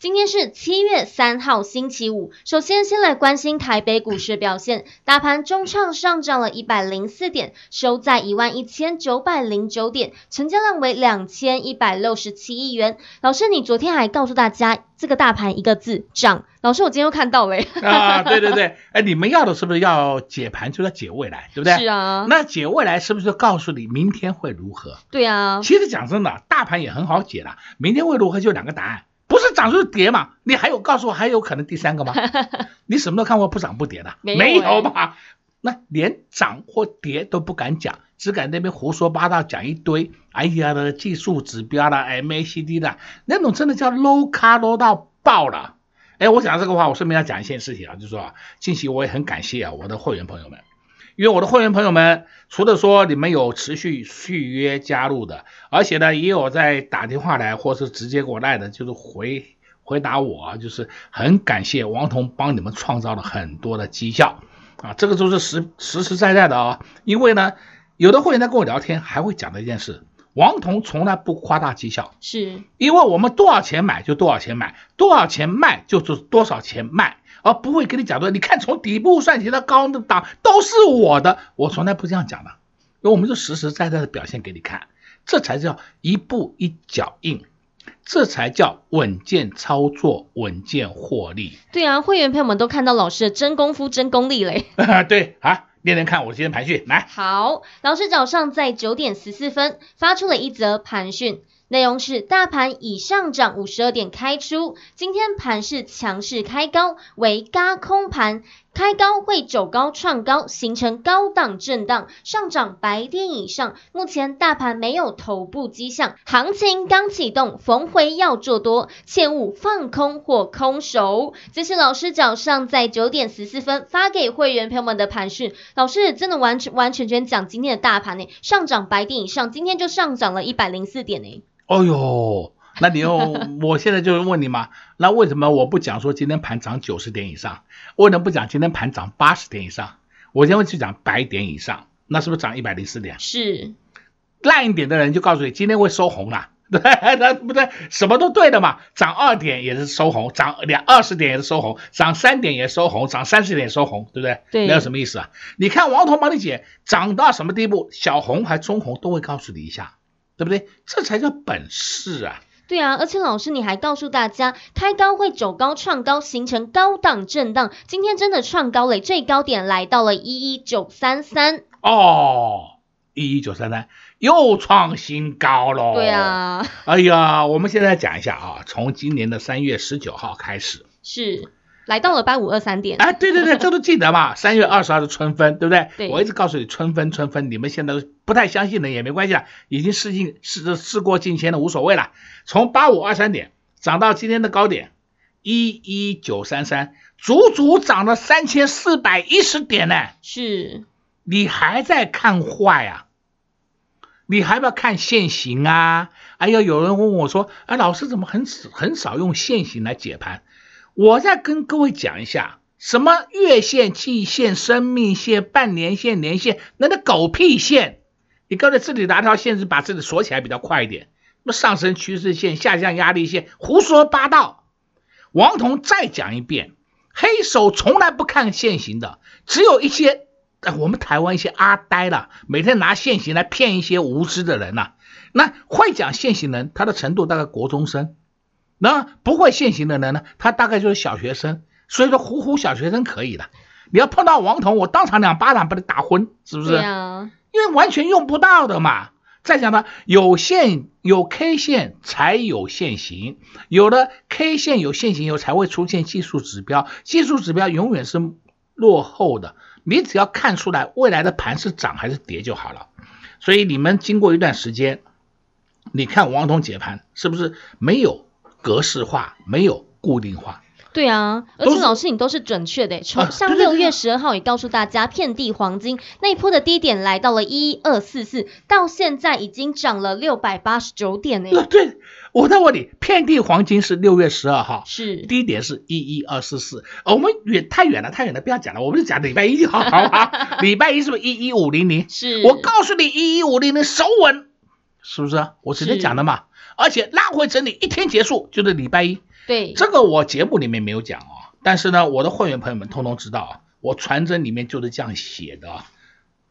今天是七月三号星期五，首先先来关心台北股市表现，大盘中场上涨了一百零四点，收在一万一千九百零九点，成交量为两千一百六十七亿元。老师，你昨天还告诉大家这个大盘一个字涨，老师我今天又看到了。啊，对对对，哎，你们要的是不是要解盘，就要解未来，对不对？是啊。那解未来是不是就告诉你明天会如何？对啊。其实讲真的，大盘也很好解了，明天会如何就两个答案。不是涨就是跌嘛？你还有告诉我还有可能第三个吗？你什么都看过不涨不跌的，没有，吧？那连涨或跌都不敢讲，只敢那边胡说八道讲一堆。哎呀的技术指标啦，MACD 啦那种真的叫 low 卡 low 到爆了。哎，我讲这个话，我顺便要讲一件事情啊，就是说啊，近期我也很感谢啊我的会员朋友们。因为我的会员朋友们，除了说你们有持续续约加入的，而且呢，也有在打电话来或是直接给我赖的，就是回回答我，就是很感谢王彤帮你们创造了很多的绩效啊，这个都是实实实在在的啊。因为呢，有的会员在跟我聊天，还会讲的一件事，王彤从来不夸大绩效，是因为我们多少钱买就多少钱买，多少钱卖就是多少钱卖。而不会跟你讲的，你看从底部算起到高的档都是我的，我从来不这样讲的，因为我们就实实在在的表现给你看，这才叫一步一脚印，这才叫稳健操作、稳健获利。对啊，会员朋友们都看到老师的真功夫、真功力嘞。对啊，练练看我今天盘讯来。好，老师早上在九点十四分发出了一则盘讯。内容是大盘已上涨五十二点开出，今天盘是强势开高，为轧空盘，开高会走高创高，形成高档震荡，上涨百点以上。目前大盘没有头部迹象，行情刚启动，逢回要做多，切勿放空或空手。这是老师早上在九点十四分发给会员朋友们的盘讯，老师真的完全完全全讲今天的大盘呢，上涨百点以上，今天就上涨了一百零四点呢。哦哟，那你又，我现在就问你嘛，那为什么我不讲说今天盘涨九十点以上？为什么不讲今天盘涨八十点以上？我先会去讲百点以上，那是不是涨一百零四点？是，烂一点的人就告诉你今天会收红了，对，那不对，什么都对的嘛，涨二点也是收红，涨两二十点也是收红，涨三点也收红，涨三十点也收红，对不对？对，没有什么意思啊。你看王彤帮你解，涨到什么地步，小红还中红都会告诉你一下。对不对？这才叫本事啊！对啊，而且老师你还告诉大家，开高会走高创高，形成高档震荡。今天真的创高了，最高点来到了一一九三三。哦，一一九三三又创新高喽！对啊。哎呀，我们现在讲一下啊，从今年的三月十九号开始是。来到了八五二三点，哎，对对对，这都记得嘛。三月二十号是春分，对不对？对。我一直告诉你春分春分，你们现在不太相信的也没关系了，已经事尽事事过境迁了，无所谓了。从八五二三点涨到今天的高点一一九三三，足足涨了三千四百一十点呢。是。你还在看坏啊？你还要不要看现行啊？哎呀，有人问我说，哎，老师怎么很很少用现行来解盘？我再跟各位讲一下，什么月线、季线、生命线、半年线、年线，那个狗屁线！你刚才这里拿条线是把这里锁起来比较快一点。那么上升趋势线、下降压力线，胡说八道。王彤再讲一遍，黑手从来不看现行的，只有一些我们台湾一些阿呆了，每天拿现行来骗一些无知的人呐。那会讲现行人，他的程度大概国中生。那不会现行的人呢？他大概就是小学生，所以说唬唬小学生可以的。你要碰到王彤，我当场两巴掌把你打昏，是不是？对啊，因为完全用不到的嘛。再讲呢，有线有 K 线才有现行，有了 K 线有现行以后才会出现技术指标，技术指标永远是落后的，你只要看出来未来的盘是涨还是跌就好了。所以你们经过一段时间，你看王彤解盘是不是没有格式化，没有固定化？对啊，而且老师你都是准确的，从上六月十二号也告诉大家，遍地黄金那一波的低点来到了一二四四，到现在已经涨了六百八十九点呢。对，我在问你，遍地黄金是六月十二号，是低点是一一二四四，我们远太远了，太远了，不要讲了，我们就讲礼拜一就好，好吧？礼拜一是不是一一五零零？是，我告诉你一一五零零守稳，是不是？我直接讲的嘛，而且拉回整理一天结束就是礼拜一。对，这个我节目里面没有讲哦，但是呢，我的会员朋友们通通知道啊，我传真里面就是这样写的，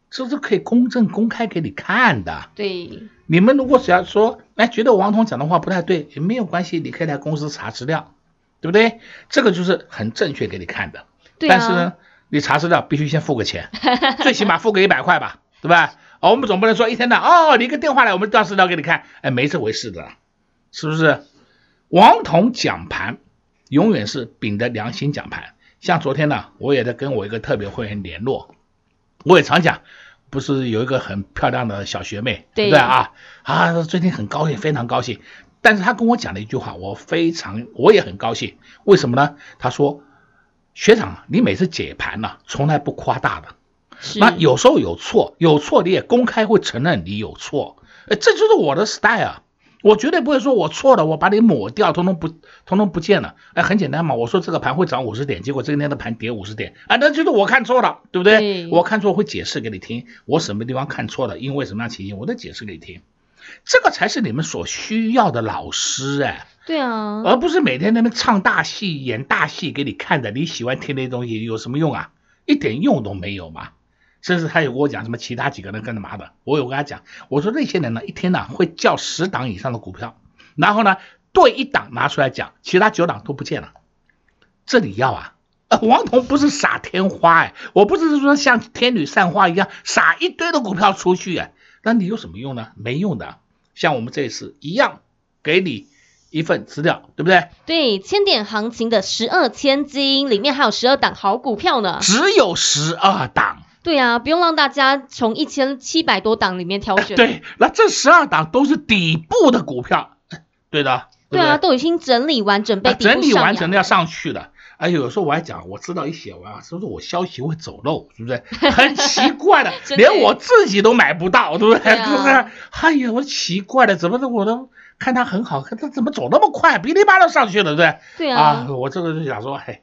这是可以公正公开给你看的。对，你们如果只要说，哎，觉得王彤讲的话不太对，也没有关系，你可以来公司查资料，对不对？这个就是很正确给你看的。对啊。但是呢，你查资料必须先付个钱，最起码付个一百块吧，对吧？哦，我们总不能说一天到哦，你一个电话来，我们到时聊给你看，哎，没这回事的，是不是？王彤讲盘永远是秉着良心讲盘，像昨天呢，我也在跟我一个特别会员联络，我也常讲，不是有一个很漂亮的小学妹，对不对啊？啊，最近很高兴，非常高兴。但是她跟我讲了一句话，我非常，我也很高兴。为什么呢？她说，学长，你每次解盘呢，从来不夸大的，那有时候有错，有错你也公开会承认你有错，哎，这就是我的 style 啊。我绝对不会说我错了，我把你抹掉，通通不，通通不见了。哎，很简单嘛，我说这个盘会涨五十点，结果这一天的盘跌五十点，啊，那就是我看错了，对不对？对，我看错会解释给你听，我什么地方看错了，因为什么样情形，我都解释给你听。这个才是你们所需要的老师哎，对啊，而不是每天那边唱大戏、演大戏给你看的，你喜欢听那些东西有什么用啊？一点用都没有嘛。甚至他有跟我讲什么其他几个人干嘛的，我有跟他讲，我说那些人呢，一天呢会叫十档以上的股票，然后呢对一档拿出来讲，其他九档都不见了。这里要啊，王彤不是撒天花哎，我不是说像天女散花一样撒一堆的股票出去哎，那你有什么用呢？没用的。像我们这一次一样，给你一份资料，对不对？对，千点行情的十二千金里面还有十二档好股票呢，只有十二档。对啊，不用让大家从一千七百多档里面挑选。对，那这十二档都是底部的股票，对的。对，对啊，都已经整理完，准备整理完成的要上去了。哎，有时候我还讲，我知道一写完啊，是不是我消息会走漏，是不是？很奇怪的，连我自己都买不到，对不对？是不是？哎呀，我奇怪的，怎么的？我都看它很好，看它怎么走那么快，噼里啪啦上去了，对不对？对啊。啊，我这个就想说，嘿，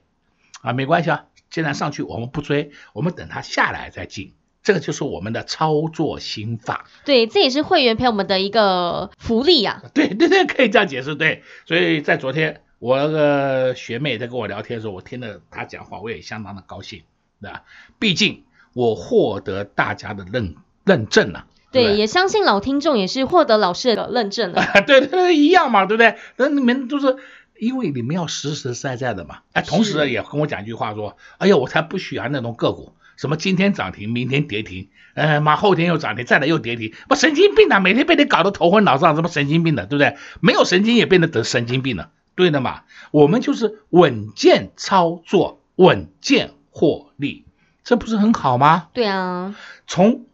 啊，没关系啊。既然上去，我们不追，我们等它下来再进，这个就是我们的操作心法。对，这也是会员朋友们的一个福利呀、啊。对对对，可以这样解释。对，所以在昨天我那个学妹在跟我聊天的时候，我听了她讲话，我也相当的高兴，对吧？毕竟我获得大家的认认证了。对，对，也相信老听众也是获得老师的认证了。对对对，一样嘛，对不对？那你们都是。因为你们要实实在在的嘛，哎，同时也跟我讲一句话说，哎呀，我才不喜欢那种个股，什么今天涨停，明天跌停，呃，妈后天又涨停，再来又跌停，不神经病的，每天被你搞得头昏脑胀，什么神经病的，对不对？没有神经也变得得神经病了，对的嘛，我们就是稳健操作，稳健获利，这不是很好吗？对啊，从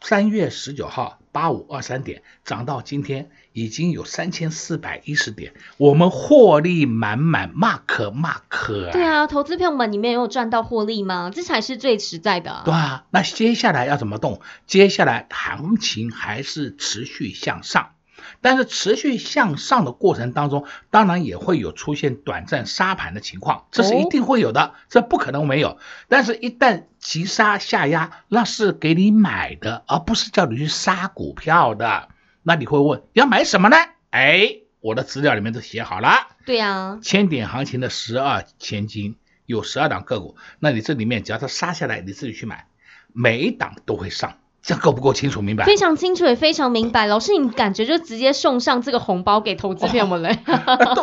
三月十九号八五二三点涨到今天。已经有三千四百一十点，我们获利满满，mark mark。对啊，投资朋友们，你们有赚到获利吗？这才是最实在的。对啊，那接下来要怎么动？接下来行情还是持续向上，但是持续向上的过程当中，当然也会有出现短暂杀盘的情况，这是一定会有的，哦、这不可能没有。但是，一旦急杀下压，那是给你买的，而不是叫你去杀股票的。那你会问要买什么呢？哎，我的资料里面都写好了。对呀、啊，千点行情的十二千金有十二档个股，那你这里面只要它杀下来，你自己去买，每一档都会上，这够不够清楚明白？非常清楚也非常明白。老师，你感觉就直接送上这个红包给投资朋友们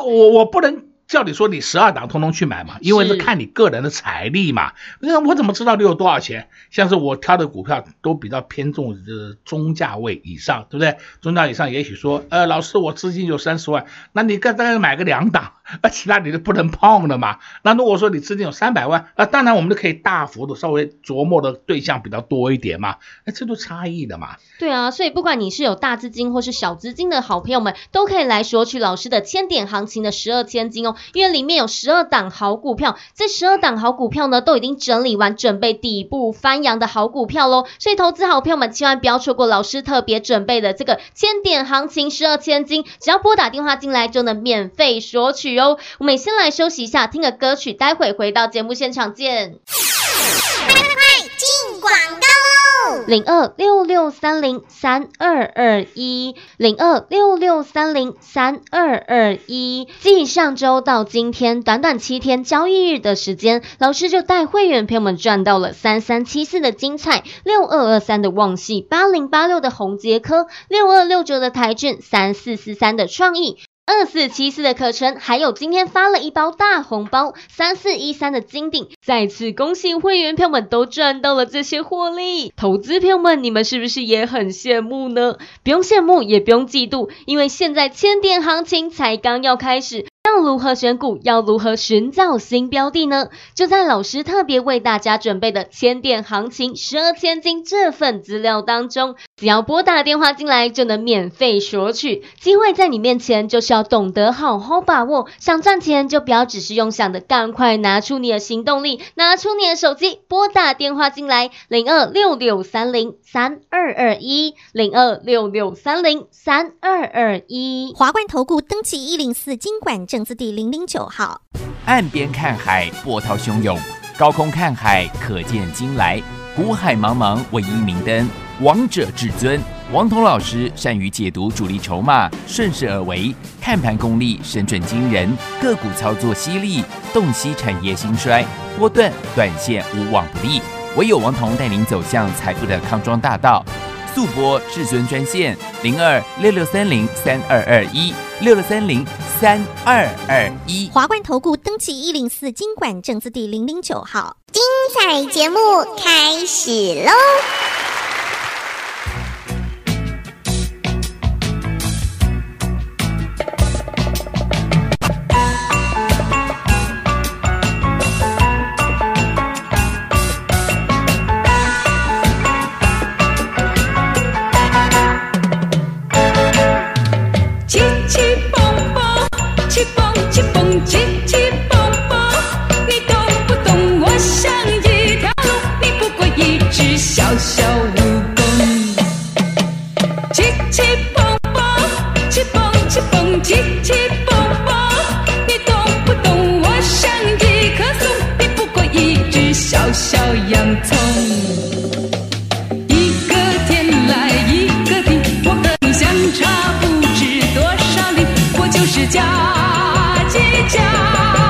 我我不能。叫你说你十二档通通去买嘛，因为是看你个人的财力嘛。那我怎么知道你有多少钱？像是我挑的股票都比较偏重呃中价位以上，对不对？中价以上也许说，呃，老师我资金有三十万，那你该大概买个两档，那其他你就不能碰了嘛。那如果说你资金有三百万，啊，当然我们就可以大幅度稍微琢磨的对象比较多一点嘛。那这都差异的嘛。对啊，所以不管你是有大资金或是小资金的好朋友们，都可以来索取老师的千点行情的十二千金哦，因为里面有十二档好股票，这十二档好股票呢都已经整理完，准备底部翻扬的好股票喽。所以投资好朋友们千万不要错过老师特别准备的这个千点行情十二千金，只要拨打电话进来就能免费索取哦。我们先来休息一下，听个歌曲，待会回到节目现场见。快快快，进广告喽！零二六六三零三二二一，零二六六三零三二二一。继上周到今天短短七天交易日的时间，老师就带会员朋友们赚到了三三七四的精彩，六二二三的旺系，八零八六的宏杰科，六二六九的台骏，三四四三的创意。二四七四的可成，还有今天发了一包大红包，三四一三的金鼎，再次恭喜会员票们都赚到了这些获利。投资票们，你们是不是也很羡慕呢？不用羡慕，也不用嫉妒，因为现在千点行情才刚要开始。如何选股？要如何寻找新标的呢？就在老师特别为大家准备的千点行情十二千金这份资料当中，只要拨打电话进来就能免费索取。机会在你面前，就是要懂得好好把握。想赚钱就不要只是用想的，赶快拿出你的行动力，拿出你的手机，拨打电话进来零二六六三零三二二一零二六六三零三二二一。华冠投顾登记一零四金管证字第零零九号。岸边看海，波涛汹涌；高空看海，可见金来。古海茫茫，唯一明灯。王者至尊，王彤老师善于解读主力筹码，顺势而为，看盘功力神准惊人，个股操作犀利，洞悉产业兴衰，波段短线无往不利。唯有王彤带领走向财富的康庄大道。速播至尊专线零二六六三零三二二一六六三零三二二一。华冠投顾登记一零四经管证字第零零九号。精彩节目开始喽！就是家，即家。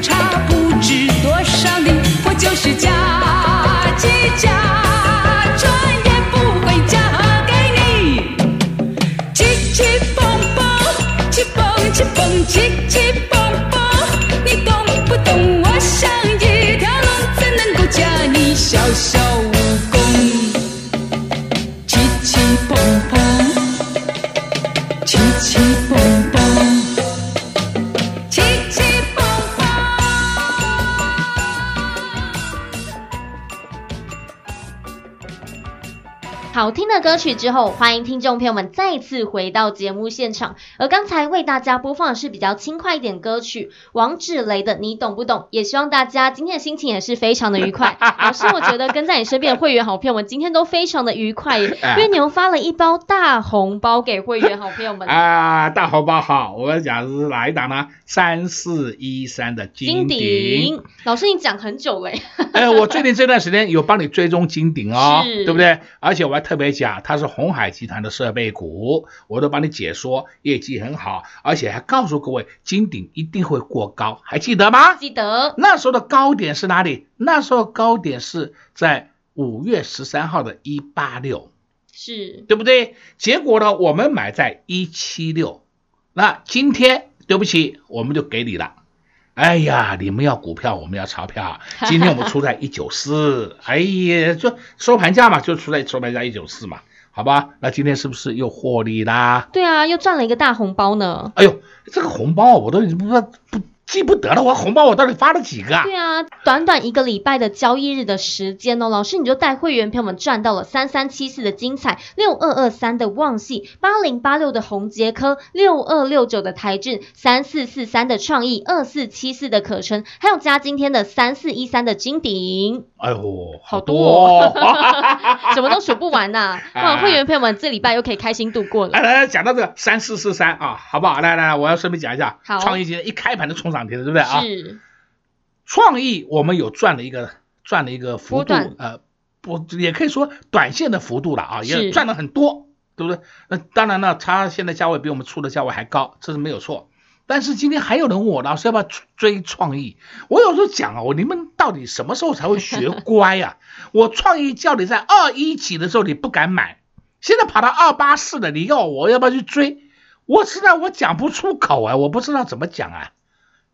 唱。的歌曲之后，欢迎听众朋友们再次回到节目现场。而刚才为大家播放的是比较轻快一点歌曲，王志雷的《你懂不懂》。也希望大家今天的心情也是非常的愉快。老师，我觉得跟在你身边的会员好朋友们今天都非常的愉快，因为你们发了一包大红包给会员好朋友们。啊，大红包好！我要讲的是哪一档呢？三四一三的金鼎。老师，你讲很久嘞。哎，我最近这段时间有帮你追踪金鼎哦，对不对？而且我还特别讲，它是红海集团的设备股，我都帮你解说，业绩很好，而且还告诉各位，金顶一定会过高，还记得吗？记得。那时候的高点是哪里？那时候高点是在五月十三号的一八六，是对不对？结果呢，我们买在一七六，那今天对不起，我们就给你了。哎呀，你们要股票，我们要钞票。今天我们出在一九四，哎呀，就收盘价嘛，就出在收盘价一九四嘛，好吧？那今天是不是又获利啦？对啊，又赚了一个大红包呢。哎呦，这个红包我都不知道不。记不得了，我红包我到底发了几个啊？对啊，短短一个礼拜的交易日的时间哦，老师你就带会员朋友们赚到了三三七四的精彩，六二二三的旺系，八零八六的红杰科，六二六九的台俊，三四四三的创意，二四七四的可成，还有加今天的三四一三的金鼎。哎呦，好多，哦，什么都数不完呐，啊！哇，会员朋友们这礼拜又可以开心度过了。来来来，讲到这个三四四三啊，好不好？来来来，我要顺便讲一下，好，创意今天一开盘就冲涨。对不对啊？是，创意我们有赚了一个赚了一个幅度，呃，不也可以说短线的幅度了啊，也赚了很多，对不对？那当然了，它现在价位比我们出的价位还高，这是没有错。但是今天还有人问我，老师要不要追创意？我有时候讲啊，我你们到底什么时候才会学乖呀？我创意叫你在二一几的时候你不敢买，现在跑到二八四了，你要我要不要去追？我实在我讲不出口啊，我不知道怎么讲啊。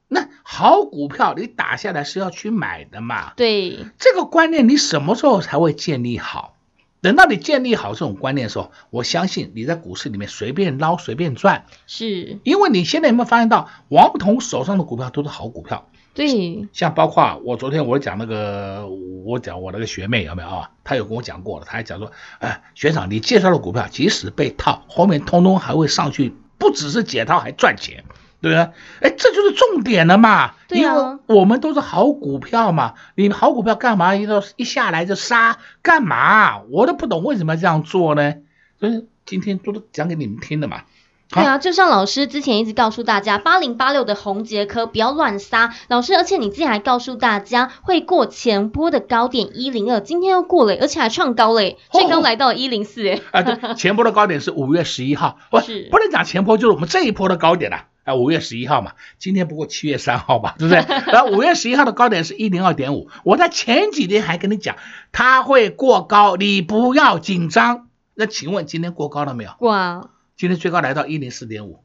那好股票，你打下来是要去买的嘛？对，这个观念你什么时候才会建立好？等到你建立好这种观念的时候，我相信你在股市里面随便捞随便赚。是，因为你现在有没有发现到，王彤手上的股票都是好股票？对，像包括我昨天我讲那个，我讲我那个学妹有没有啊？她有跟我讲过了，她还讲说，哎，学长，你介绍的股票即使被套，后面通通还会上去，不只是解套还赚钱。对啊，哎，这就是重点了嘛。对啊，因为我们都是好股票嘛。你们好股票干嘛一到一下来就杀？干嘛？我都不懂为什么要这样做呢？所以今天都是讲给你们听的嘛。对啊，就像老师之前一直告诉大家，八零八六的宏杰科不要乱杀。老师，而且你之前还告诉大家会过前波的高点一零二，今天又过了，而且还创高嘞，最高来到一零四。哎，啊，对，前波的高点是五月十一号，不是不能讲前波，就是我们这一波的高点了。啊，五月十一号嘛，今天不过七月三号吧，对不对？然后五月十一号的高点是一零二点五，我在前几天还跟你讲，它会过高，你不要紧张。那请问今天过高了没有？过啊，今天最高来到一零四点五，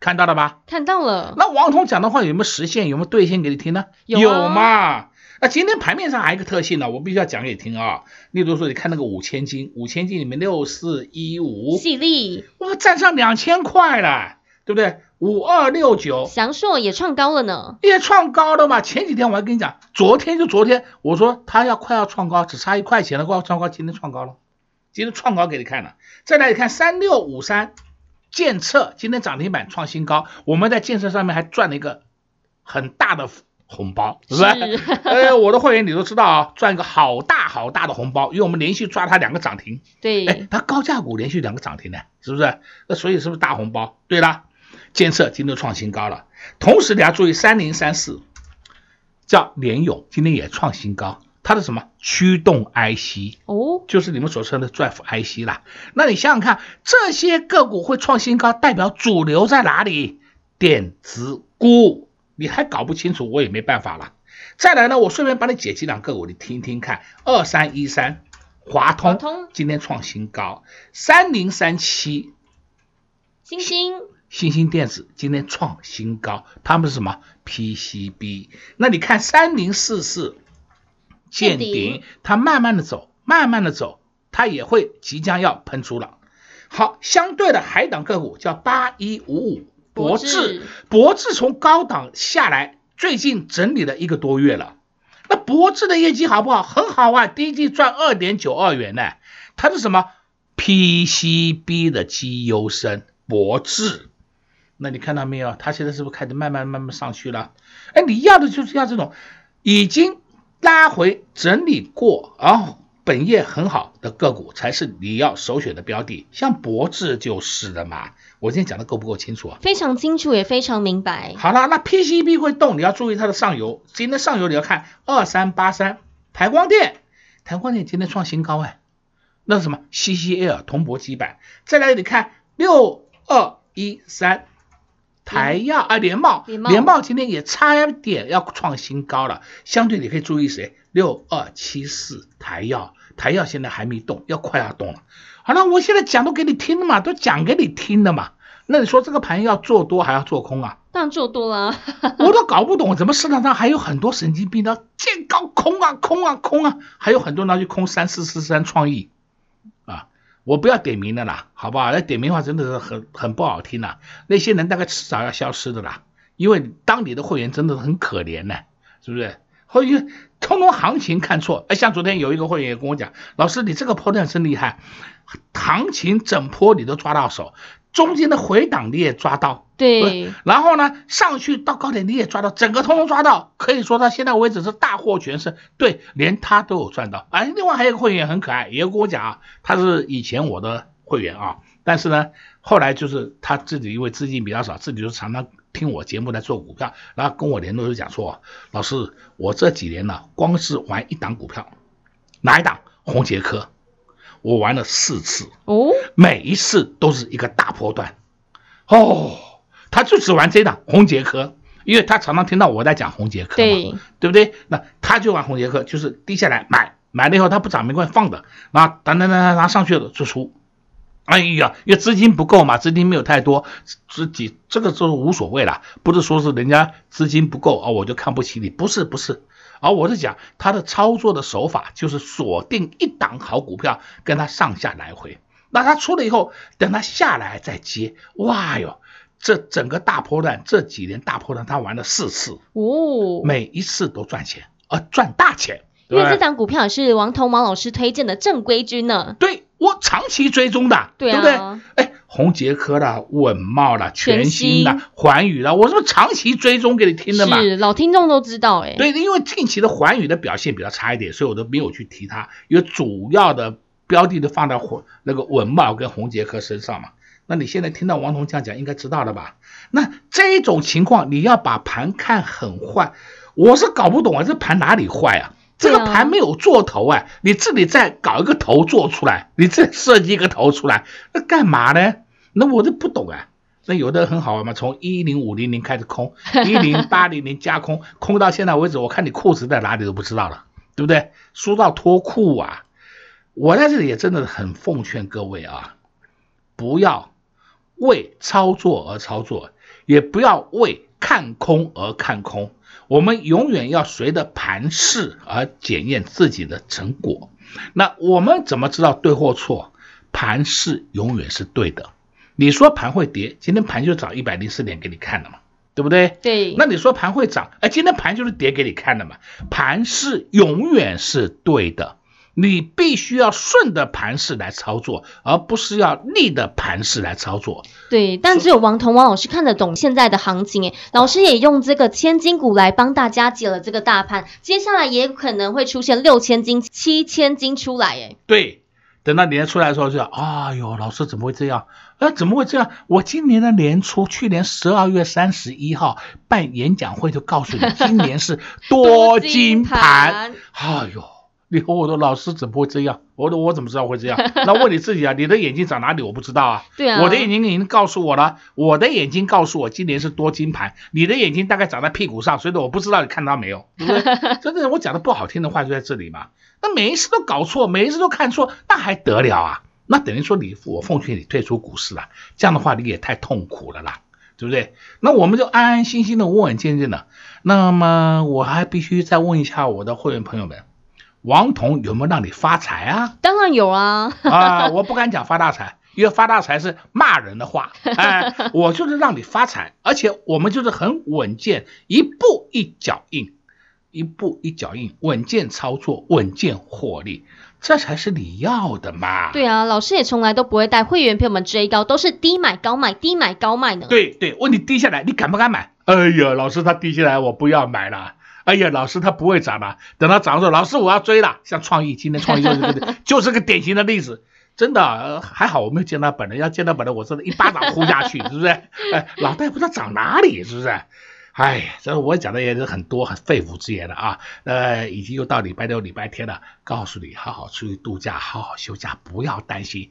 看到了吧？看到了。那王彤讲的话有没有实现？有没有兑现给你听呢？有，啊、有嘛？那今天盘面上还有一个特性呢，我必须要讲给你听啊。例如说，你看那个五千金，五千金里面六四一五，犀利，哇，站上两千块了，对不对？五二六九，祥硕也创高了呢，也创高了嘛。前几天我还跟你讲，昨天就昨天，我说它要快要创高，只差一块钱了，快要创高，今天创高了，今天创高给你看了。再来你看三六五三，建测今天涨停板创新高，我们在建设上面还赚了一个很大的红包，是不是？呃，我的会员你都知道啊，赚一个好大好大的红包，因为我们连续抓它两个涨停，对，哎，它高价股连续两个涨停呢，是不是？那所以是不是大红包？对了。监测今天创新高了，同时你要注意三零三四，叫联咏，今天也创新高，它的什么驱动 IC 哦，就是你们所称的 Drive IC 啦。那你想想看，这些个股会创新高，代表主流在哪里？电子股，你还搞不清楚，我也没办法了。再来呢，我顺便帮你解析两个股，你听听看。二三一三华通，华通今天创新高，三零三七星星。欣兴电子今天创新高，他们是什么 PCB？那你看三零四四见顶，它慢慢的走，慢慢的走，它也会即将要喷出了。好，相对的海港个股叫八一五五博智，博智从高档下来，最近整理了一个多月了。那博智的业绩好不好？很好啊，第一季赚二点九二元呢。它是什么 PCB 的绩优生博智，那你看到没有？它现在是不是开始慢慢慢慢上去了？哎，你要的就是要这种已经拉回整理过，然后本业很好的个股才是你要首选的标的。像博智就是的嘛。我今天讲的够不够清楚啊？非常清楚，也非常明白。好了，那 PCB 会动，你要注意它的上游。今天上游你要看二三八三台光电，台光电今天创新高哎。那是什么？CCL 铜箔基板，再来你看六二一三台药啊，联茂，联茂今天也差一点要创新高了。相对你可以注意谁？六二七四台药，台药现在还没动，要快要动了。好了，我现在讲都给你听了嘛，都讲给你听了嘛。那你说这个盘要做多还要做空啊？当然做多了。我都搞不懂，怎么市场上还有很多神经病的见高空啊空啊空啊，还有很多人去空三四四三创意。我不要点名的啦，好不好？那点名的话真的是很很不好听呐。那些人大概迟早要消失的啦，因为当你的会员真的很可怜呢，是不是？会员通通行情看错，哎，像昨天有一个会员也跟我讲，老师你这个波段真厉害，行情整波你都抓到手。中间的回档你也抓到，对，然后呢，上去到高点你也抓到，整个通通抓到，可以说到现在为止是大获全胜，对，连他都有赚到。哎，另外还有一个会员很可爱，也跟我讲啊，他是以前我的会员啊，但是呢，后来就是他自己因为资金比较少，自己就常常听我节目来做股票，然后跟我联络就讲说，老师，我这几年呢，光是玩一档股票，哪一档？红杰科。我玩了四次哦，每一次都是一个大波段哦。他就只玩这档红杰克，因为他常常听到我在讲红杰克嘛，对，对不对？那他就玩红杰克，就是低下来买，买了以后他不涨没关系，放的，然后等等等等，他上去了就出。哎呀，因为资金不够嘛，资金没有太多，自己这个就无所谓了，不是说是人家资金不够啊，我就看不起你，不是不是。而我是讲他的操作的手法，就是锁定一档好股票，跟他上下来回。那他出了以后，等他下来再接。哇哟，这整个大波段这几年大波段他玩了四次哦，每一次都赚钱，而赚大钱。因为这档股票是王彤王老师推荐的正规军呢。对，我长期追踪的，对，啊、对不对？哎。宏杰科啦，稳茂啦，全新的，环宇啦，我是不是长期追踪给你听的嘛？是老听众都知道哎。对，因为近期的环宇的表现比较差一点，所以我都没有去提它，因为主要的标的都放在那个稳茂跟宏杰科身上嘛。那你现在听到王彤这样讲，应该知道了吧？那这种情况你要把盘看很坏，我是搞不懂啊，这盘哪里坏啊？这个盘没有做头哎、啊，你这里再搞一个头做出来，你再设计一个头出来，那干嘛呢？那我都不懂啊。那有的很好玩嘛，从一零五零零开始空，一零八零零加空，空到现在为止，我看你裤子在哪里都不知道了，对不对？输到脱裤啊！我在这里也真的很奉劝各位啊，不要为操作而操作，也不要为看空而看空。我们永远要随着盘势而检验自己的成果。那我们怎么知道对或错？盘势永远是对的。你说盘会跌，今天盘就涨一百零四点给你看了嘛，对不对？对。那你说盘会涨，哎，今天盘就是跌给你看的嘛。盘势永远是对的。你必须要顺着盘势来操作，而不是要逆着盘势来操作。对，但只有王彤王老师看得懂现在的行情诶。老师也用这个千金股来帮大家解了这个大盘，接下来也可能会出现六千金、七千金出来诶。对，等到年出来的时候就，哎呦，老师怎么会这样？啊，怎么会这样？我今年的年初，去年十二月三十一号办演讲会就告诉你，今年是多金盘。哎呦。你和我说老师怎么会这样？我说我怎么知道会这样？那问你自己啊，你的眼睛长哪里？我不知道啊。对啊。我的眼睛已经告诉我了，我的眼睛告诉我今年是多金盘。你的眼睛大概长在屁股上，所以我不知道你看到没有，对不对？真的，我讲的不好听的话就在这里嘛。那每一次都搞错，每一次都看错，那还得了啊？那等于说你我奉劝你退出股市了，这样的话你也太痛苦了啦，对不对？那我们就安安心心的、稳稳健健的。那么我还必须再问一下我的会员朋友们。王彤有没有让你发财啊？当然有啊！啊，我不敢讲发大财，因为发大财是骂人的话。哎，我就是让你发财，而且我们就是很稳健，一步一脚印。一步一脚印，稳健操作，稳健获利，这才是你要的嘛。对啊，老师也从来都不会带会员朋友们追高，都是低买高卖，低买高卖的。对对，问你低下来，你敢不敢买？哎呀，老师他低下来，我不要买了。哎呀，老师他不会涨了，等他涨的时候，老师我要追了。像创意，今天创意就是 就是个典型的例子。真的、呃、还好，我没有见到本人。要见到本人，我真的一巴掌呼下去，是不是？哎，老大不知道长哪里，是不是？哎，这我讲的也是很多很肺腑之言的啊。呃，已经又到礼拜六、礼拜天了，告诉你，好好出去度假，好好休假，不要担心。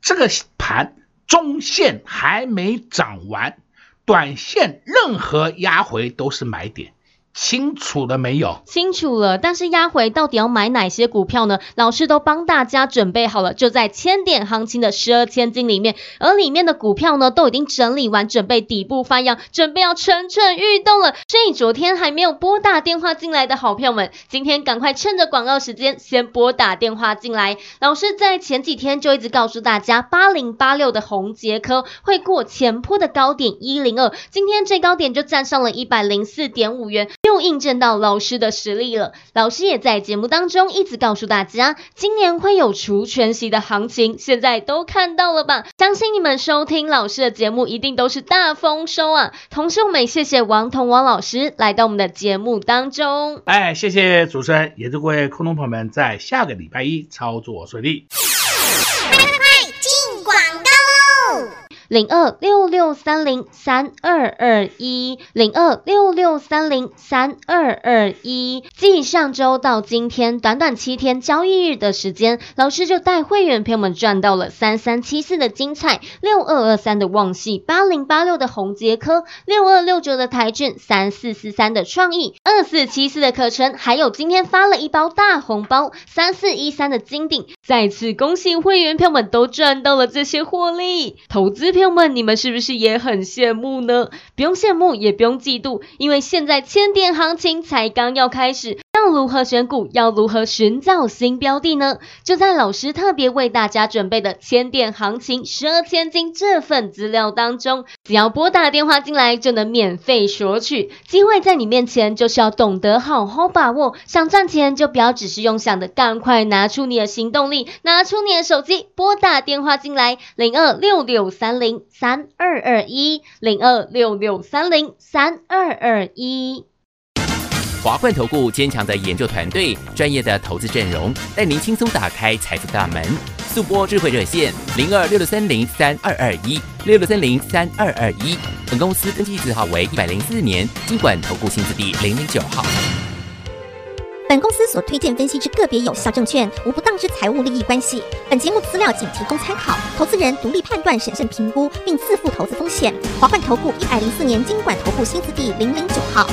这个盘中线还没涨完，短线任何压回都是买点。清楚了没有？清楚了，但是压回到底要买哪些股票呢？老师都帮大家准备好了，就在千点行情的十二千金里面，而里面的股票呢，都已经整理完，准备底部翻扬，准备要蠢蠢欲动了。所以昨天还没有拨打电话进来的好票们，今天赶快趁着广告时间先拨打电话进来。老师在前几天就一直告诉大家，八零八六的红杰科会过前坡的高点一零二，今天最高点就站上了一百零四点五元。印证到老师的实力了。老师也在节目当中一直告诉大家，今年会有除权息的行情，现在都看到了吧？相信你们收听老师的节目一定都是大丰收啊！同时，我们也谢谢王彤王老师来到我们的节目当中。哎，谢谢主持人，也祝各位空中朋友们在下个礼拜一操作顺利。零二六六三零三二二一，零二六六三零三二二一。继上周到今天短短七天交易日的时间，老师就带会员朋友们赚到了三三七四的精彩，六二二三的旺矽，八零八六的宏杰科，六二六九的台郡，三四四三的创意，二四七四的可成，还有今天发了一包大红包，三四一三的金鼎。再次恭喜会员朋友们都赚到了这些获利，投资。朋友们，你们是不是也很羡慕呢？不用羡慕，也不用嫉妒，因为现在千点行情才刚要开始。要如何选股？要如何寻找新标的呢？就在老师特别为大家准备的千点行情十二千金这份资料当中，只要拨打电话进来就能免费索取。机会在你面前，就是要懂得好好把握。想赚钱就不要只是用想的，赶快拿出你的行动力，拿出你的手机，拨打电话进来零二六六三零三二二一零二六六三零三二二一。华冠投顾坚强的研究团队，专业的投资阵容，带您轻松打开财富大门。速播智慧热线零二六六三零三二二一六六三零三二二一。本公司登记字号为一百零四年金管投顾新字第零零九号。本公司所推荐分析之个别有效证券，无不当之财务利益关系。本节目资料仅提供参考，投资人独立判断、审慎评估，并自负投资风险。华冠投顾一百零四年金管投顾新字第零零九号。